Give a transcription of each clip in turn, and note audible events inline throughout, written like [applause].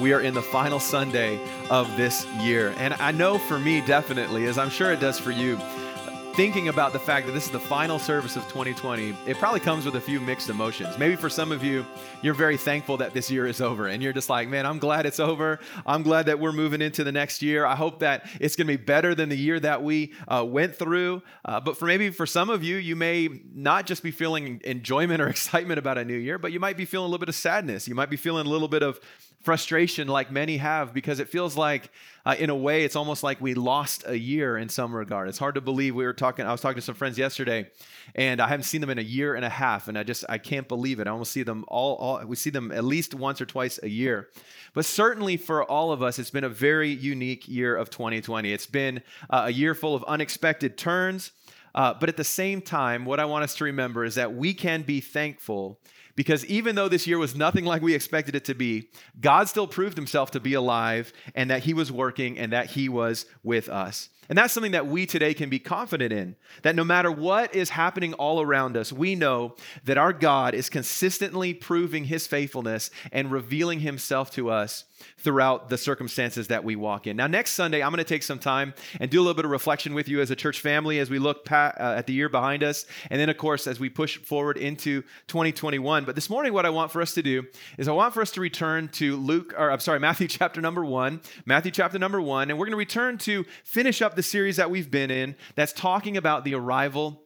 we are in the final Sunday of this year. And I know for me, definitely, as I'm sure it does for you, thinking about the fact that this is the final service of 2020, it probably comes with a few mixed emotions. Maybe for some of you, you're very thankful that this year is over and you're just like, man, I'm glad it's over. I'm glad that we're moving into the next year. I hope that it's going to be better than the year that we uh, went through. Uh, but for maybe for some of you, you may not just be feeling enjoyment or [laughs] excitement about a new year, but you might be feeling a little bit of sadness. You might be feeling a little bit of frustration like many have because it feels like uh, in a way it's almost like we lost a year in some regard. It's hard to believe we were talking i was talking to some friends yesterday and i haven't seen them in a year and a half and i just i can't believe it. I almost see them all, all we see them at least once or twice a year. But certainly for all of us it's been a very unique year of 2020 it's been uh, a year full of unexpected turns uh, but at the same time what i want us to remember is that we can be thankful because even though this year was nothing like we expected it to be, God still proved himself to be alive and that he was working and that he was with us. And that's something that we today can be confident in. That no matter what is happening all around us, we know that our God is consistently proving his faithfulness and revealing himself to us throughout the circumstances that we walk in. Now, next Sunday, I'm going to take some time and do a little bit of reflection with you as a church family as we look uh, at the year behind us. And then, of course, as we push forward into 2021. But this morning, what I want for us to do is I want for us to return to Luke, or I'm sorry, [laughs] Matthew chapter number one, Matthew chapter number one. And we're going to return to finish up the series that we've been in that's talking about the arrival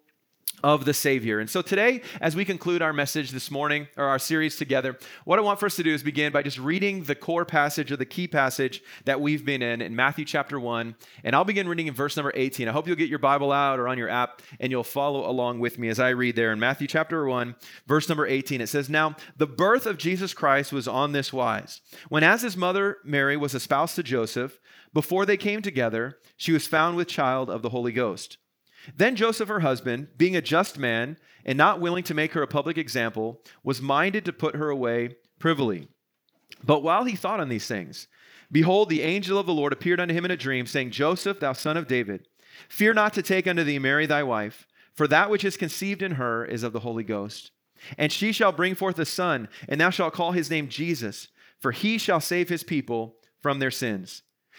of the Savior. And so today, as we conclude our message this morning, or our series together, what I want for us to do is begin by just reading the core passage or the key passage that we've been in in Matthew chapter 1. And I'll begin reading in verse number 18. I hope you'll get your Bible out or on your app and you'll follow along with me as I read there in Matthew chapter 1, verse number 18. It says, Now the birth of Jesus Christ was on this wise. When as his mother Mary was espoused to Joseph, before they came together, she was found with child of the Holy Ghost. Then Joseph, her husband, being a just man and not willing to make her a public example, was minded to put her away privily. But while he thought on these things, behold, the angel of the Lord appeared unto him in a dream, saying, Joseph, thou son of David, fear not to take unto thee Mary thy wife, for that which is conceived in her is of the Holy Ghost. And she shall bring forth a son, and thou shalt call his name Jesus, for he shall save his people from their sins.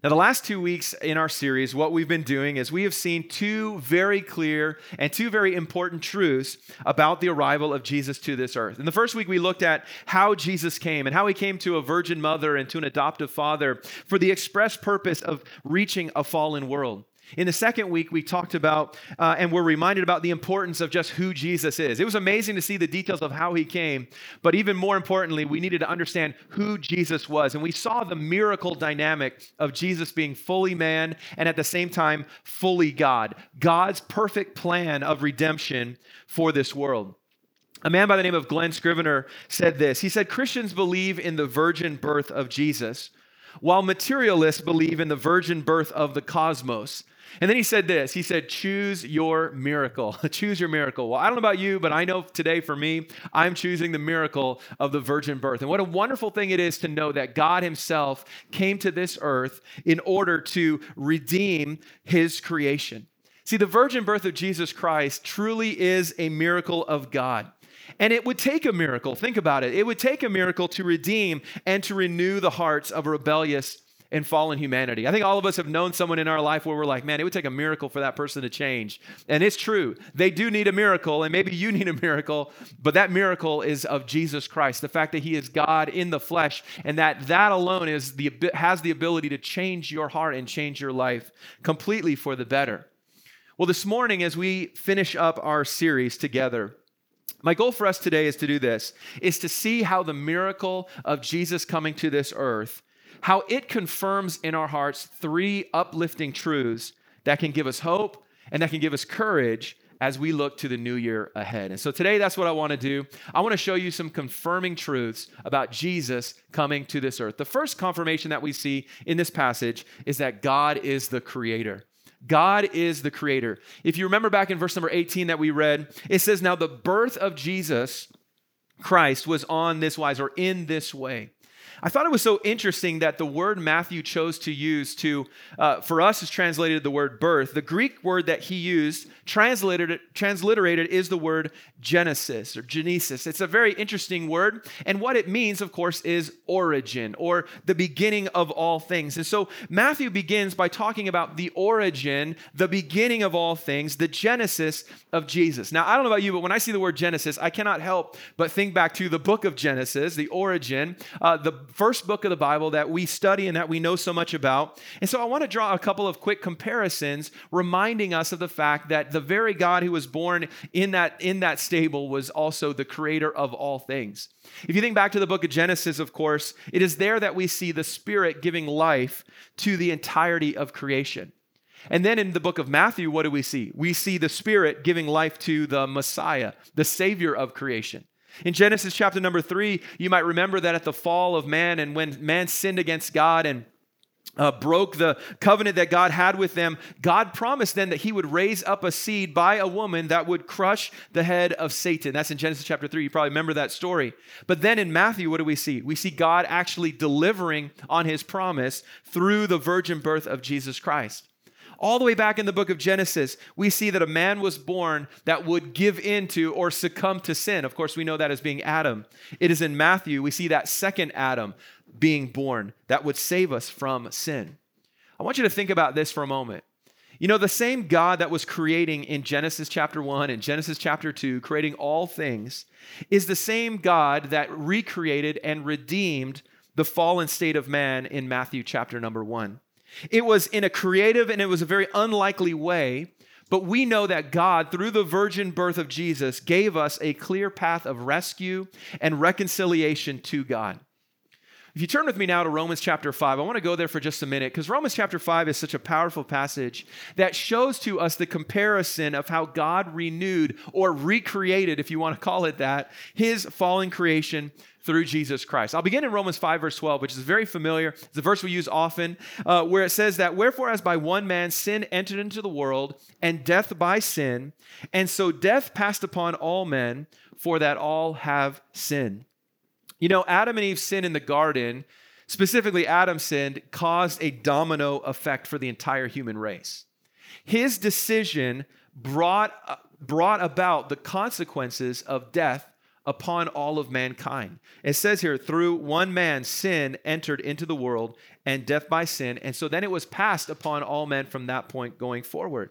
Now, the last two weeks in our series, what we've been doing is we have seen two very clear and two very important truths about the arrival of Jesus to this earth. In the first week, we looked at how Jesus came and how he came to a virgin mother and to an adoptive father for the express purpose of reaching a fallen world. In the second week, we talked about uh, and we're reminded about the importance of just who Jesus is. It was amazing to see the details of how he came, but even more importantly, we needed to understand who Jesus was. And we saw the miracle dynamic of Jesus being fully man and at the same time fully God. God's perfect plan of redemption for this world. A man by the name of Glen Scrivener said this. He said, Christians believe in the virgin birth of Jesus, while materialists believe in the virgin birth of the cosmos. And then he said this He said, Choose your miracle. [laughs] choose your miracle. Well, I don't know about you, but I know today for me, I'm choosing the miracle of the virgin birth. And what a wonderful thing it is to know that God Himself came to this earth in order to redeem His creation. See, the virgin birth of Jesus Christ truly is a miracle of God. And it would take a miracle, think about it. It would take a miracle to redeem and to renew the hearts of rebellious in fallen humanity. I think all of us have known someone in our life where we're like, man, it would take a miracle for that person to change. And it's true. They do need a miracle, and maybe you [laughs] need a miracle, but that miracle is of Jesus Christ, the fact that he is God in the flesh, and that that alone is the, has the ability to change your heart and change your life completely for the better. Well, this morning, as we finish up our series together, my goal for us today is to do this is to see how the miracle of Jesus coming to this earth how it confirms in our hearts three uplifting truths that can give us hope and that can give us courage as we look to the new year ahead. And so today, that's what I want to do. I want to show you some confirming truths about Jesus coming to this earth. The first confirmation that we see in this passage is that God is the creator. God is the creator. If you remember back in verse number 18 that we read, it says, Now the birth of Jesus Christ was on this wise or in this way. I thought it was so interesting that the word Matthew chose to use to, uh, for us, is translated the word birth. The Greek word that he used, translated, transliterated, is the word Genesis or Genesis. It's a very interesting word. And what it means, of course, is origin or the beginning of all things. And so Matthew begins by talking about the origin, the beginning of all things, the Genesis of Jesus. Now, I don't know about you, but when I see the word Genesis, I cannot help but think back to the book of Genesis, the origin, uh, the first book of the Bible that we study and that we know so much about. And so I want to draw a couple of quick comparisons, reminding us of the fact that the very God who was born in that, in that stable was also the creator of all things. If you think back to the book of Genesis, of course, it is there that we see the Spirit giving life to the entirety of creation. And then in the book of Matthew, what do we see? We see the Spirit giving life to the Messiah, the Savior of creation. In Genesis chapter number three, you might remember that at the fall of man and when man sinned against God and uh, broke the covenant that God had with them, God promised then that He would raise up a seed by a woman that would crush the head of Satan. That's in Genesis chapter 3. You probably remember that story. But then in Matthew, what do we see? We see God actually delivering on His promise through the virgin birth of Jesus Christ. All the way back in the book of Genesis, we see that a man was born that would give into or succumb to sin. Of course, we know that as being Adam. It is in Matthew, we see that second Adam being born that would save us from sin. I want you to think about this for a moment. You know, the same God that was creating in Genesis chapter 1 and Genesis chapter 2, creating all things, is the same God that recreated and redeemed the fallen state of man in Matthew chapter number 1. It was in a creative and it was a very unlikely way, but we know that God, through the virgin birth of Jesus, gave us a clear path of rescue and reconciliation to God. If you turn with me now to Romans chapter 5, I want to go there for just a minute because Romans chapter 5 is such a powerful passage that shows to us the comparison of how God renewed or recreated, if you want to call it that, his fallen creation through Jesus Christ. I'll begin in Romans 5, verse 12, which is very familiar. It's a verse we use often, uh, where it says that, Wherefore, as by one man sin entered into the world, and death by sin, and so death passed upon all men, for that all have sinned. You know, Adam and Eve's sin in the garden, specifically Adam's sin, caused a domino effect for the entire human race. His decision brought, uh, brought about the consequences of death upon all of mankind. It says here, through one man, sin entered into the world, and death by sin. And so then it was passed upon all men from that point going forward.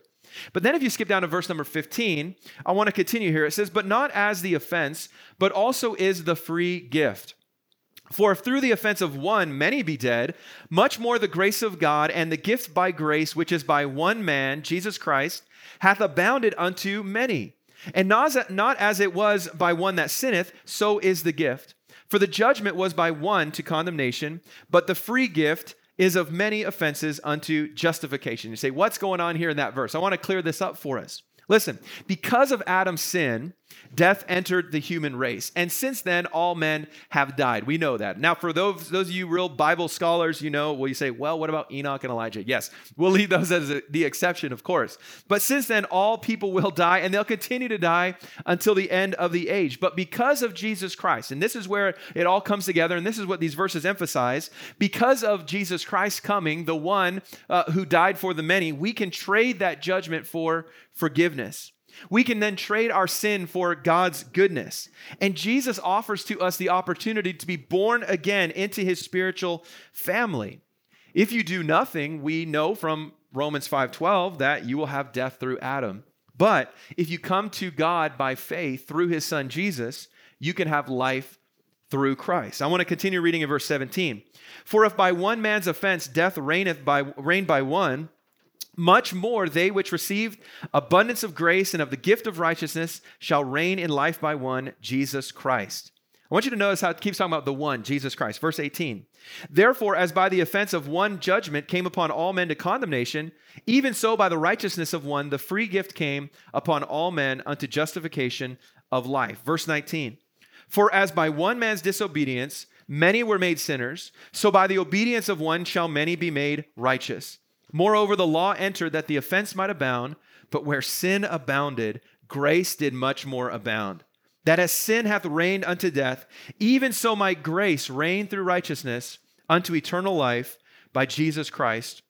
But then if you skip down to verse number 15, I want to continue here. It says, But not as the offense, but also is the free gift. For if through the offense of one many be dead, much more the grace of God and the gift by grace, which is by one man, Jesus Christ, hath abounded unto many. And not, not as it was by one that sinneth, so is the gift. For the judgment was by one to condemnation, but the free gift is of many offenses unto justification. You say, what's going on here in that verse? I want to clear this up for us. Listen, because of Adam's sin, death entered the human race. And since then, all men have died. We know that. Now, for those, those of you real Bible scholars, you know, well, you say, well, what about Enoch and Elijah? Yes, we'll leave those as a, the exception, of course. But since then, all people will die, and they'll continue to die until the end of the age. But because of Jesus Christ, and this is where it all comes together, and this is what these verses emphasize, because of Jesus Christ coming, the one uh, who died for the many, we can trade that judgment for forgiveness. We can then trade our sin for God's goodness. And Jesus offers to us the opportunity to be born again into his spiritual family. If you do nothing, we know from Romans 5:12 that you will have death through Adam. But if you come to God by faith through his son Jesus, you can have life through Christ. I want to continue reading in verse 17. For if by one man's offense death reigneth by reigned by one, much more they which received abundance of grace and of the gift of righteousness shall reign in life by one, Jesus Christ. I want you to notice how it keeps talking about the one, Jesus Christ. Verse 18. Therefore, as by the offense of one judgment came upon all men to condemnation, even so by the righteousness of one the free gift came upon all men unto justification of life. Verse 19. For as by one man's disobedience many were made sinners, so by the obedience of one shall many be made righteous. Moreover, the law entered that the offense might abound, but where sin abounded, grace did much more abound. That as sin hath reigned unto death, even so might grace reign through righteousness unto eternal life by Jesus Christ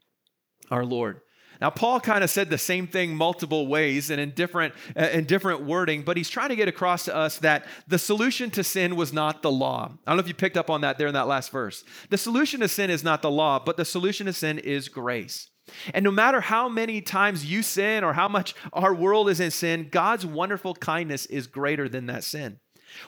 our Lord. Now, Paul kind of said the same thing multiple ways and in different, uh, in different wording, but he's trying to get across to us that the solution to sin was not the law. I don't know if you picked up on that there in that last verse. The solution to sin is not the law, but the solution to sin is grace. And no matter how many times you sin or how much our world is in sin, God's wonderful kindness is greater than that sin.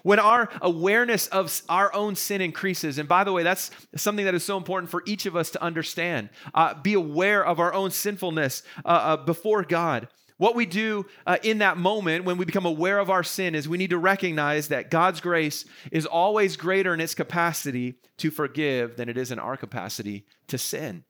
When our awareness of our own sin increases, and by the way, that's something that is so important for each of us to understand, uh, be aware of our own sinfulness uh, uh, before God. What we do uh, in that moment when we become aware of our sin is we need to recognize that God's grace is always greater in its capacity to forgive than it is in our capacity to sin.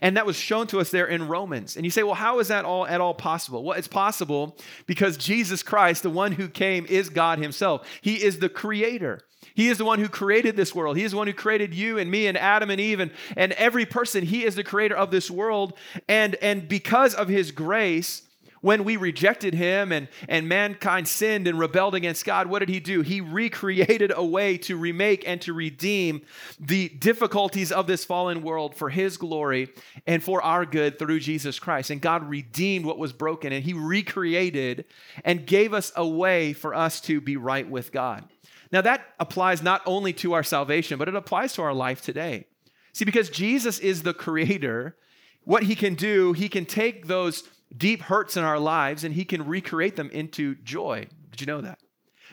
And that was shown to us there in Romans. And you say, well, how is that all at all possible? Well, it's possible because Jesus Christ, the one who came, is God Himself. He is the creator. He is the one who created this world. He is the one who created you and me and Adam and Eve and, and every person. He is the creator of this world. And, and because of his grace, when we rejected him and, and mankind sinned and rebelled against God, what did he do? He recreated a way to remake and to redeem the difficulties of this fallen world for his glory and for our good through Jesus Christ. And God redeemed what was broken and he recreated and gave us a way for us to be right with God. Now, that applies not only to our salvation, but it applies to our life today. See, because Jesus is the creator, what he can do, he can take those deep hurts in our lives and he can recreate them into joy. Did you know that?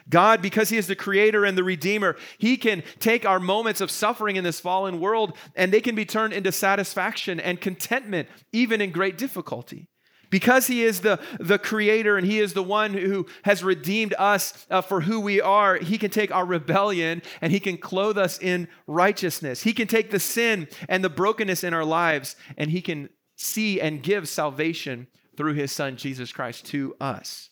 God, because He is the creator and the redeemer, He can take our moments of suffering in this fallen world and they can be turned into satisfaction and contentment, even in great difficulty. Because He is the, the creator and He is the one who has redeemed us uh, for who we are, He can take our rebellion and He can clothe us in righteousness. He can take the sin and the brokenness in our lives and He can see and give salvation through his son Jesus Christ to us.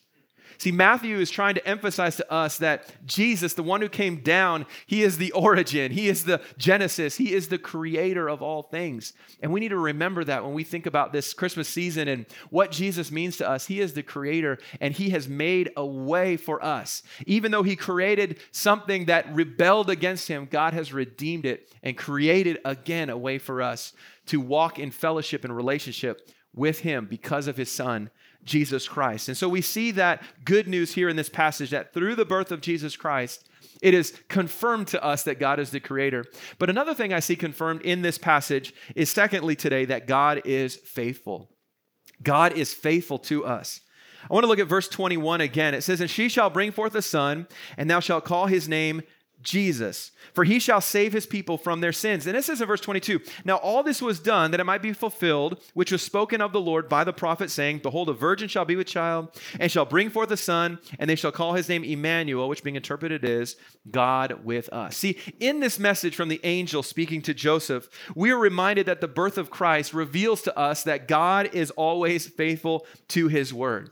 See, Matthew is trying to emphasize to us that Jesus, the one who came down, he is the origin, he is the genesis, he is the creator of all things. And we need to remember that when we think about this Christmas season and what Jesus means to us. He is the creator and he has made a way for us. Even though he created something that rebelled against him, God has redeemed it and created again a way for us to walk in fellowship and relationship with him because of his son, Jesus Christ. And so we see that good news here in this passage that through the birth of Jesus Christ, it is confirmed to us that God is the creator. But another thing I see confirmed in this passage is, secondly, today, that God is faithful. God is faithful to us. I want to look at verse 21 again. It says, And she shall bring forth a son, and thou shalt call his name Jesus, for he shall save his people from their sins. And it says in verse 22 Now all this was done that it might be fulfilled, which was spoken of the Lord by the prophet, saying, Behold, a virgin shall be with child, and shall bring forth a son, and they shall call his name Emmanuel, which being interpreted is God with us. See, in this message from the angel speaking to Joseph, we are reminded that the birth of Christ reveals to us that God is always faithful to his word.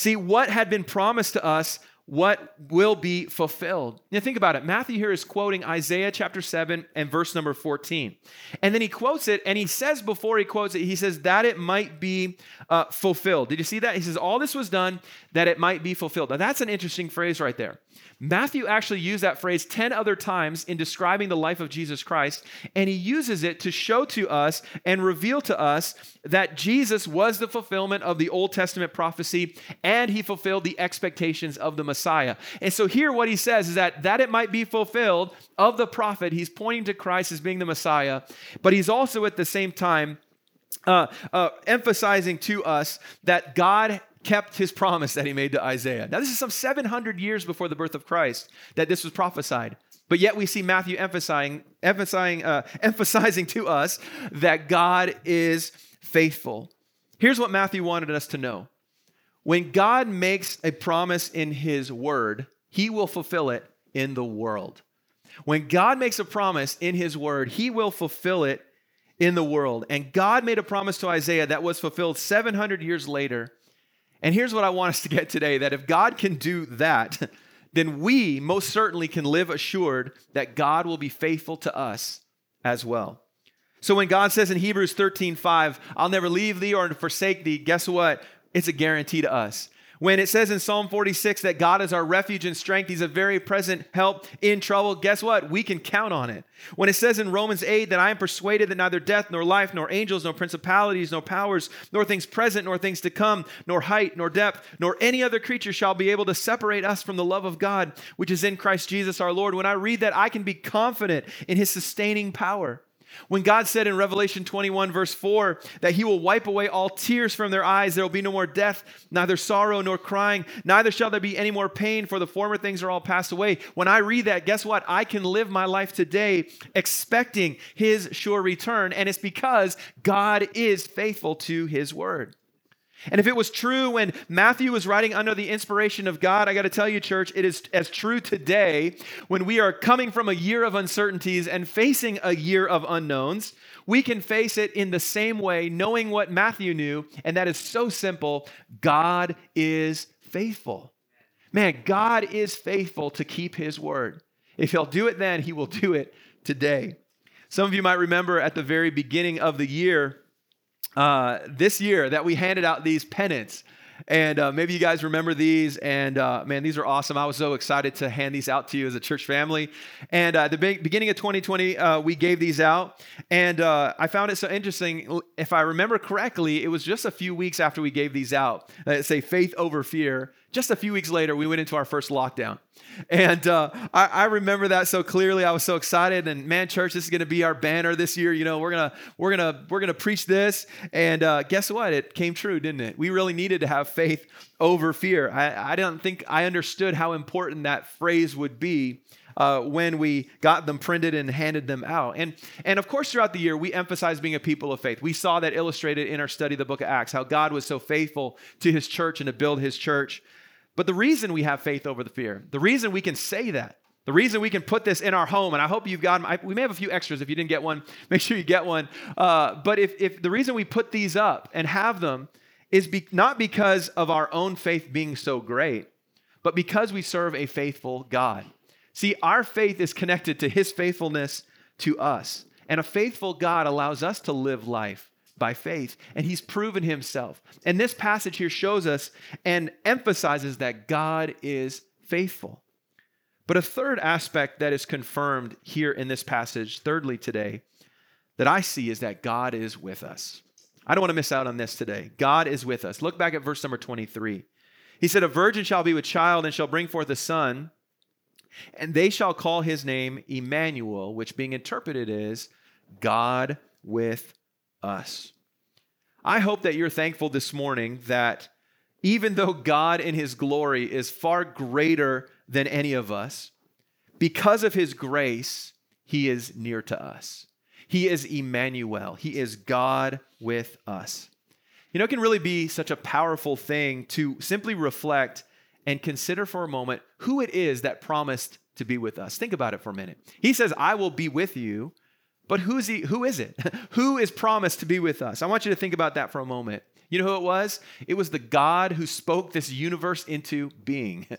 See, what had been promised to us what will be fulfilled. Now, think about it. Matthew here is quoting Isaiah chapter 7 and verse number 14. And then he quotes it, and he says before he quotes it, he says, that it might be uh, fulfilled. Did you see that? He says, all this was done that it might be fulfilled. Now, that's an interesting phrase right there. Matthew actually used that phrase 10 other times in describing the life of Jesus Christ, and he uses it to show to us and reveal to us that Jesus was the fulfillment of the Old Testament prophecy and he fulfilled the expectations of the Messiah. And so here what he says is that that it might be fulfilled of the prophet, he's pointing to Christ as being the Messiah, but he's also at the same time uh, uh, emphasizing to us that God kept his promise that he made to Isaiah. Now, this is some 700 years before the birth of Christ that this was prophesied. But yet we see Matthew emphasizing, emphasizing, uh, [laughs] emphasizing to us that God is faithful. Here's what Matthew wanted us to know when God makes a promise in his word, he will fulfill it in the world. When God makes a promise in his word, he will fulfill it in the world. And God made a promise to Isaiah that was fulfilled 700 years later and here's what I want us to get today that if God can do that, [laughs] then we most certainly can live assured that God will be faithful to us as well. So when God says in Hebrews 13, 5, I'll never leave thee or forsake thee, guess what? It's a guarantee to us. When it says in Psalm 46 that God is our refuge and strength, He's a very present help in trouble, guess what? We can count on it. When it says in Romans 8 that I am persuaded that neither death, nor life, nor angels, nor principalities, nor powers, nor things present, nor things to come, nor height, nor depth, nor any other creature shall be able to separate us from the love of God, which is in Christ Jesus our Lord. When I read that, I can be confident in His sustaining power. When God said in Revelation 21, verse 4, that He will wipe away all tears from their eyes, there will be no more death, neither sorrow nor crying, neither shall there be any more pain, for the former things are all passed away. When I read that, guess what? I can live my life today expecting His sure return, and it's because God is faithful to His word. And if it was true when Matthew was writing under the inspiration of God, I got to tell you, church, it is as true today when we are coming from a year of uncertainties and facing a year of unknowns. We can face it in the same way, knowing what Matthew knew, and that is so simple God is faithful. Man, God is faithful to keep his word. If he'll do it then, he will do it today. Some of you might remember at the very beginning of the year, uh, this year that we handed out these pennants. And uh, maybe you guys remember these. And uh, man, these are awesome. I was so excited to hand these out to you as a church family. And uh, the be- beginning of 2020, uh, we gave these out. And uh, I found it so interesting. If I remember correctly, it was just a few weeks after we gave these out. Uh, say faith over fear. Just a few weeks later, we went into our first lockdown. And uh, I, I, remember that so clearly. I was so excited. And man, church, this is going to be our banner this year. You know, we're gonna we're gonna we're gonna preach this. And uh, guess what? It came true, didn't it? We really needed to have faith over fear. I, I don't think I understood how important that phrase would be. Uh, when we got them printed and handed them out. And, and of course, throughout the year, we emphasized being a people of faith. We saw that illustrated in our study of the book of Acts, how God was so faithful to his church and to build his church. But the reason we have faith over the fear, the reason we can say that, the reason we can put this in our home, and I hope you've got them, I, we may have a few extras. If you didn't get one, [laughs] make sure you get one. Uh, but if, if the reason we put these up and have them is be, not because of our own faith being so great, but because we serve a faithful God. See, our faith is connected to his faithfulness to us. And a faithful God allows us to live life by faith, and he's proven himself. And this passage here shows us and emphasizes that God is faithful. But a third aspect that is confirmed here in this passage, thirdly today, that I see is that God is with us. I don't want to miss out on this today. God is with us. Look back at verse number 23. He said, A virgin shall be with child and shall bring forth a son, and they shall call his name Emmanuel, which being interpreted is God with us. I hope that you're thankful this morning that even though God in his glory is far greater than any of us, because of his grace, he is near to us. He is Emmanuel. He is God with us. You know, it can really be such a powerful thing to simply reflect and consider for a moment who it is that promised to be with us. Think about it for a minute. He says, I will be with you but who's he, who is it? [laughs] who is promised to be with us? I want you to think about that for a moment. You know who it was? It was the God who spoke this universe into being. [laughs]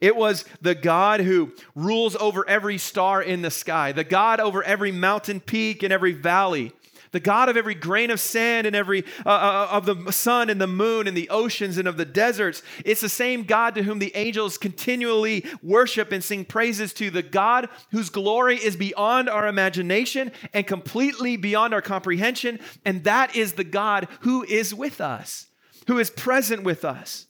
It was the God who rules over every star in the sky, the God over every mountain peak and every valley, the God of every grain of sand and every uh, uh, of the sun and the moon and the oceans and of the deserts. It's the same God to whom the angels continually worship and sing praises to, the God whose glory is beyond our imagination and completely beyond our comprehension. And that is the God who is with us, who is present with us.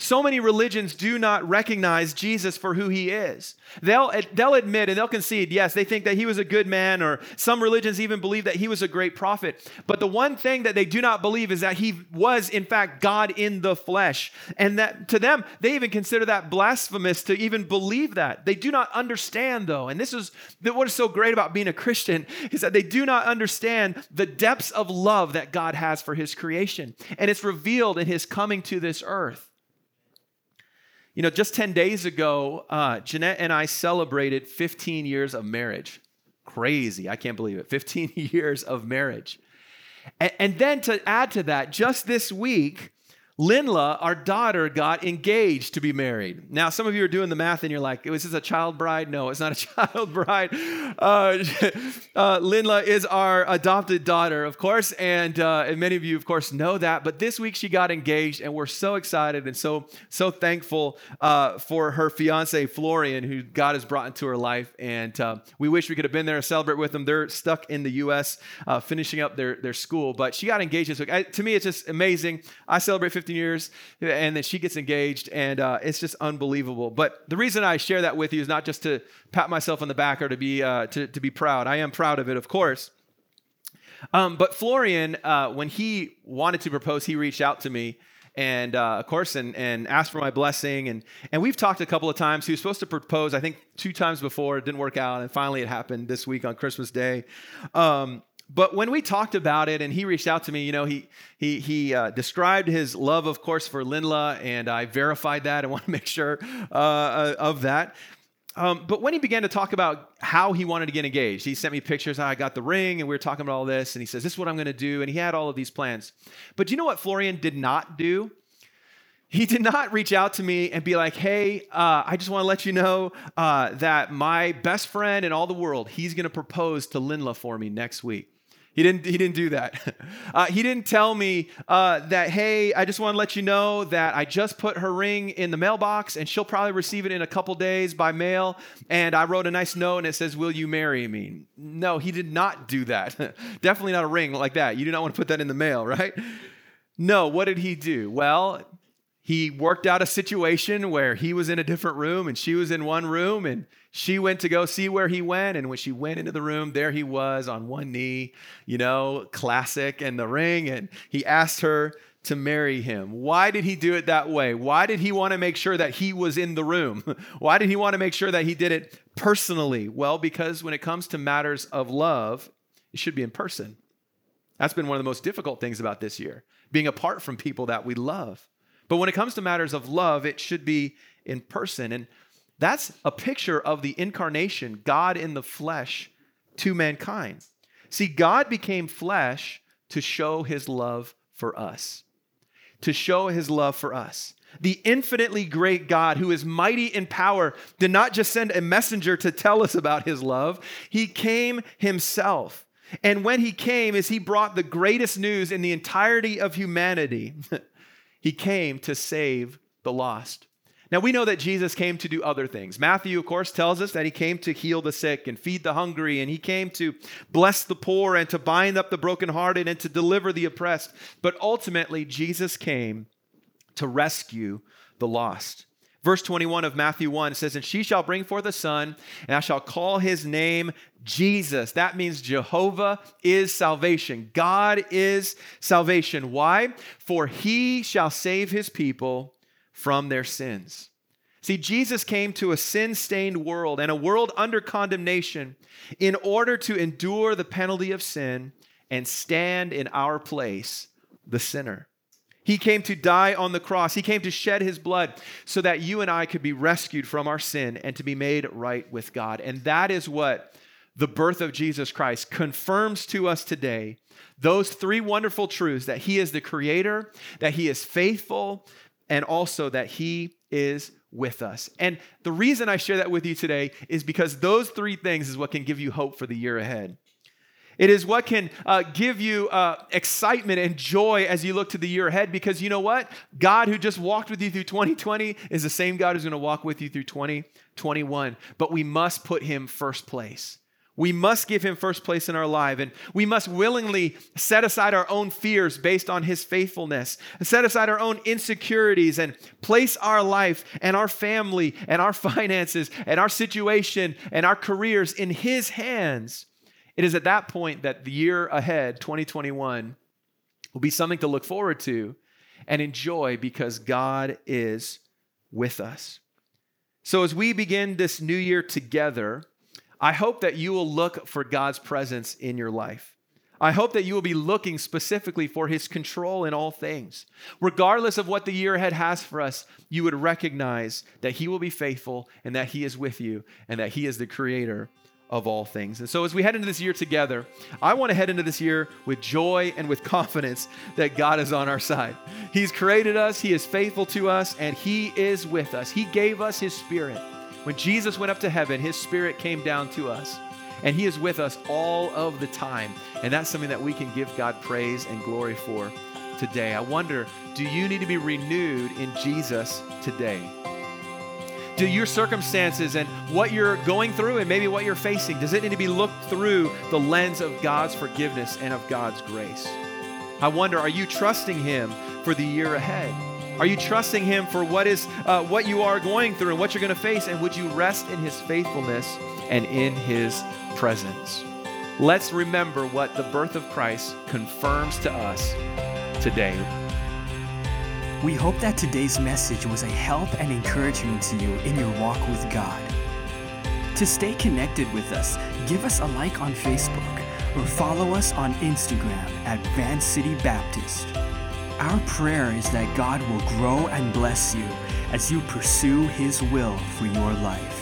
So many religions do not recognize Jesus for who he is. They'll, they'll admit and they'll concede, yes, they think that he was a good man, or some religions even believe that he was a great prophet. But the one thing that they do not believe is that he was, in fact, God in the flesh. And that to them, they even consider that blasphemous to even believe that. They do not understand, though. And this is what is so great about being a Christian is that they do not understand the depths of love that God has for his creation. And it's revealed in his coming to this earth. You know, just 10 days ago, uh, Jeanette and I celebrated 15 years of marriage. Crazy. I can't believe it. 15 [laughs] years of marriage. And, and then to add to that, just this week, Linla, our daughter, got engaged to be married. Now, some of you are doing the math and you're like, was this a child bride? No, it's not a [laughs] child bride. Uh, [laughs] uh, Linla is our adopted daughter, of course, and, uh, and many of you, of course, know that. But this week she got engaged, and we're so excited and so, so thankful uh, for her fiance, Florian, who God has brought into her life. And uh, we wish we could have been there to celebrate with them. They're stuck in the U.S., uh, finishing up their, their school. But she got engaged this week. I, to me, it's just amazing. I celebrate 50 15 years, and then she gets engaged, and uh, it's just unbelievable. But the reason I share that with you is not just to pat myself on the back or to be uh, to, to be proud. I am proud of it, of course. Um, but Florian, uh, when he wanted to propose, he reached out to me and uh, of course, and, and asked for my blessing. And, and we've talked a couple of times. He was supposed to propose, I think, two times before. It didn't work out. And finally, it happened this week on Christmas Day. Um, but when we talked about it and he reached out to me, you know, he, he, he uh, described his love, of course, for Linla, and I verified that. I [laughs] want to make sure uh, uh, of that. Um, but when he began to talk about how he wanted to get engaged, he sent me pictures. I got the ring, and we were talking about all this. And he says, This is what I'm going to do. And he had all of these plans. But do you know what Florian did not do? He did not reach out to me and be like, hey, uh, I just want to let you know uh, that my best friend in all the world, he's going to propose to Linla for me next week. He didn't, he didn't do that. [laughs] Uh, he didn't tell me uh, that, hey, I just want to let you know that I just put her ring in the mailbox and she'll probably receive it in a couple days by mail. And I wrote a nice note and it says, Will you marry me? No, he did not do that. [laughs] Definitely not a ring like that. You do not want to put that in the mail, [laughs] right? No, what did he do? Well, he worked out a situation where he was in a different room and she was in one room and she went to go see where he went. And when she went into the room there he was on one knee you know classic and the ring. And he asked her to marry him. Why did he do it that way? Why did he want to make sure that he was in the room? [laughs] Why did he want to make sure that he did it personally? Well because when it comes to matters of love it should be in person. That's been one of the most difficult things about this year being apart from people that we love but when it comes to matters of love, it should be in person. And that's a picture of the incarnation, God in the flesh to mankind. See, God became flesh to show his love for us. To show his love for us. The infinitely great God, who is mighty in power, did not just send a messenger to tell us about his love, he came himself. And when he came, as he brought the greatest news in the entirety of humanity, [laughs] He came to save the lost. Now we know that Jesus came to do other things. Matthew, of course, tells us that he came to heal the sick and feed the hungry, and he came to bless the poor and to bind up the brokenhearted and to deliver the oppressed. But ultimately, Jesus came to rescue the lost. Verse 21 of Matthew 1 says, And she shall bring forth a son, and I shall call his name Jesus. That means Jehovah is salvation. God is salvation. Why? For he shall save his people from their sins. See, Jesus came to a sin stained world and a world under condemnation in order to endure the penalty of sin and stand in our place, the sinner. He came to die on the cross. He came to shed his blood so that you and I could be rescued from our sin and to be made right with God. And that is what the birth of Jesus Christ confirms to us today. Those three wonderful truths that he is the creator, that he is faithful, and also that he is with us. And the reason I share that with you today is because those three things is what can give you hope for the year ahead. It is what can uh, give you uh, excitement and joy as you look to the year ahead because you know what? God, who just walked with you through 2020, is the same God who's going to walk with you through 2021. But we must put him first place. We must give him first place in our life, and we must willingly set aside our own fears based on his faithfulness, set aside our own insecurities, and place our life and our family and our [laughs] finances and our situation and our careers in his hands it is at that point that the year ahead, 2021, will be something to look forward to and enjoy because God is with us. So, as we begin this new year together, I hope that you will look for God's presence in your life. I hope that you will be looking specifically for his control in all things. Regardless of what the year ahead has for us, you would recognize that he will be faithful and that he is with you and that he is the creator of all things. And so, as we head into this year together, I want to head into this year with joy and with confidence that God is on our side. He's created us, He is faithful to us, and He is with us. He gave us His Spirit. When Jesus went up to heaven, His Spirit came down to us, and He is with us all of the time. And that's something that we can give God praise and glory for today. I wonder do you need to be renewed in Jesus today? Do your circumstances and what you're going through and maybe what you're facing, does it need to be looked through the lens of God's forgiveness and of God's grace? I wonder, are you trusting Him for the year ahead? Are you trusting Him for what is uh, what you are going through and what you're going to face? And would you rest in His faithfulness and in His presence? Let's remember what the birth of Christ confirms to us today. We hope that today's message was a help and encouragement to you in your walk with God. To stay connected with us, give us a like on Facebook or follow us on Instagram at Van City Baptist. Our prayer is that God will grow and bless you as you pursue His will for your life.